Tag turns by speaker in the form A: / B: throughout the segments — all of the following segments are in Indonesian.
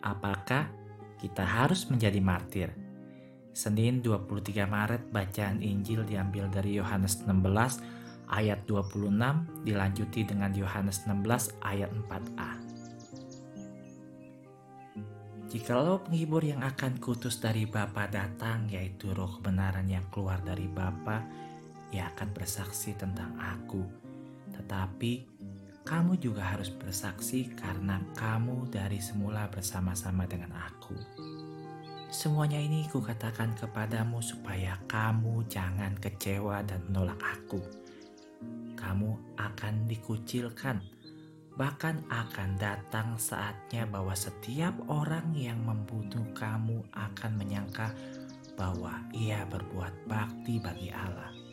A: Apakah kita harus menjadi martir? Senin 23 Maret bacaan Injil diambil dari Yohanes 16 ayat 26 dilanjuti dengan Yohanes 16 ayat 4a. Jikalau penghibur yang akan kutus dari Bapa datang yaitu roh kebenaran yang keluar dari Bapa, ia akan bersaksi tentang aku. Tetapi kamu juga harus bersaksi karena kamu dari semula bersama-sama dengan aku. Semuanya ini kukatakan kepadamu supaya kamu jangan kecewa dan menolak aku. Kamu akan dikucilkan, bahkan akan datang saatnya bahwa setiap orang yang membunuh kamu akan menyangka bahwa ia berbuat bakti bagi Allah.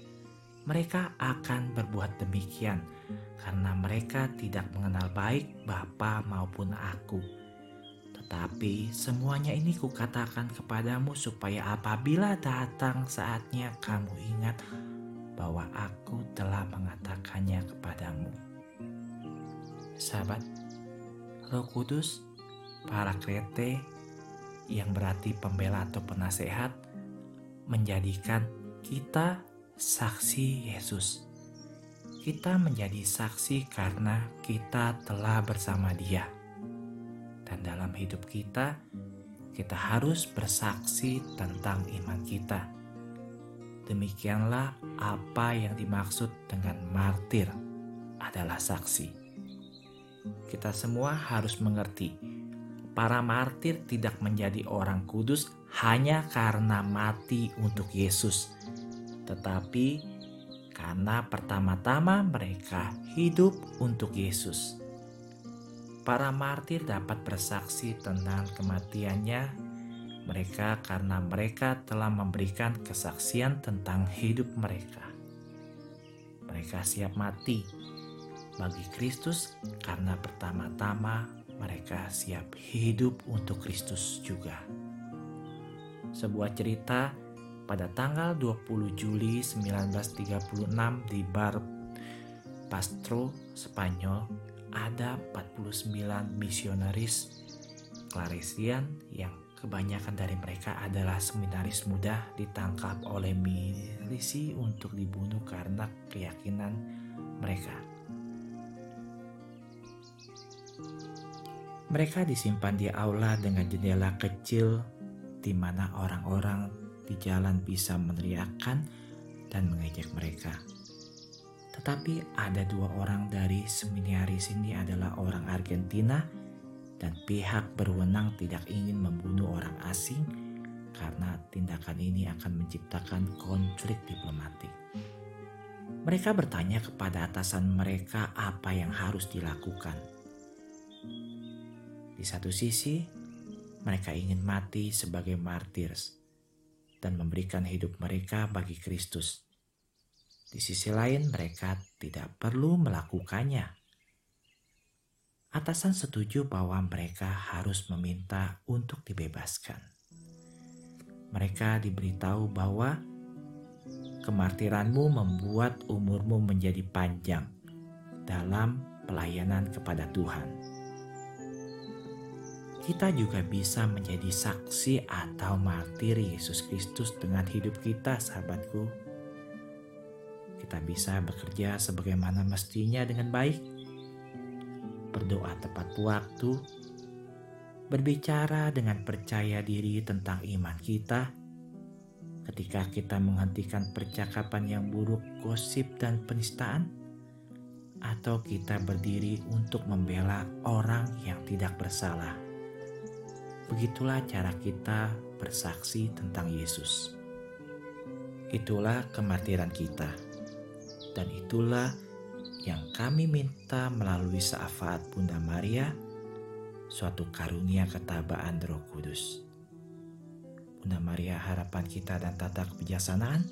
A: Mereka akan berbuat demikian karena mereka tidak mengenal baik Bapa maupun aku. Tetapi semuanya ini kukatakan kepadamu supaya apabila datang saatnya kamu ingat bahwa aku telah mengatakannya kepadamu. Sahabat, Roh Kudus, para krete yang berarti pembela atau penasehat, menjadikan kita saksi Yesus kita menjadi saksi karena kita telah bersama Dia, dan dalam hidup kita, kita harus bersaksi tentang iman kita. Demikianlah apa yang dimaksud dengan martir adalah saksi. Kita semua harus mengerti, para martir tidak menjadi orang kudus hanya karena mati untuk Yesus, tetapi karena pertama-tama mereka hidup untuk Yesus. Para martir dapat bersaksi tentang kematiannya mereka karena mereka telah memberikan kesaksian tentang hidup mereka. Mereka siap mati bagi Kristus karena pertama-tama mereka siap hidup untuk Kristus juga. Sebuah cerita pada tanggal 20 Juli 1936 di Bar Pastro, Spanyol, ada 49 misionaris Claresian yang kebanyakan dari mereka adalah seminaris muda ditangkap oleh milisi untuk dibunuh karena keyakinan mereka. Mereka disimpan di aula dengan jendela kecil di mana orang-orang di jalan bisa meneriakkan dan mengejek mereka. Tetapi ada dua orang dari seminarius ini adalah orang Argentina dan pihak berwenang tidak ingin membunuh orang asing karena tindakan ini akan menciptakan konflik diplomatik. Mereka bertanya kepada atasan mereka apa yang harus dilakukan. Di satu sisi, mereka ingin mati sebagai martirs, dan memberikan hidup mereka bagi Kristus. Di sisi lain, mereka tidak perlu melakukannya. Atasan setuju bahwa mereka harus meminta untuk dibebaskan. Mereka diberitahu bahwa kemartiranmu membuat umurmu menjadi panjang dalam pelayanan kepada Tuhan kita juga bisa menjadi saksi atau martir Yesus Kristus dengan hidup kita, sahabatku. Kita bisa bekerja sebagaimana mestinya dengan baik, berdoa tepat waktu, berbicara dengan percaya diri tentang iman kita. Ketika kita menghentikan percakapan yang buruk, gosip, dan penistaan, atau kita berdiri untuk membela orang yang tidak bersalah Begitulah cara kita bersaksi tentang Yesus. Itulah kematiran kita, dan itulah yang kami minta melalui syafaat Bunda Maria, suatu karunia ketabaan Roh Kudus. Bunda Maria, harapan kita dan tata kebijaksanaan,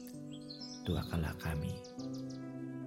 A: doakanlah kami.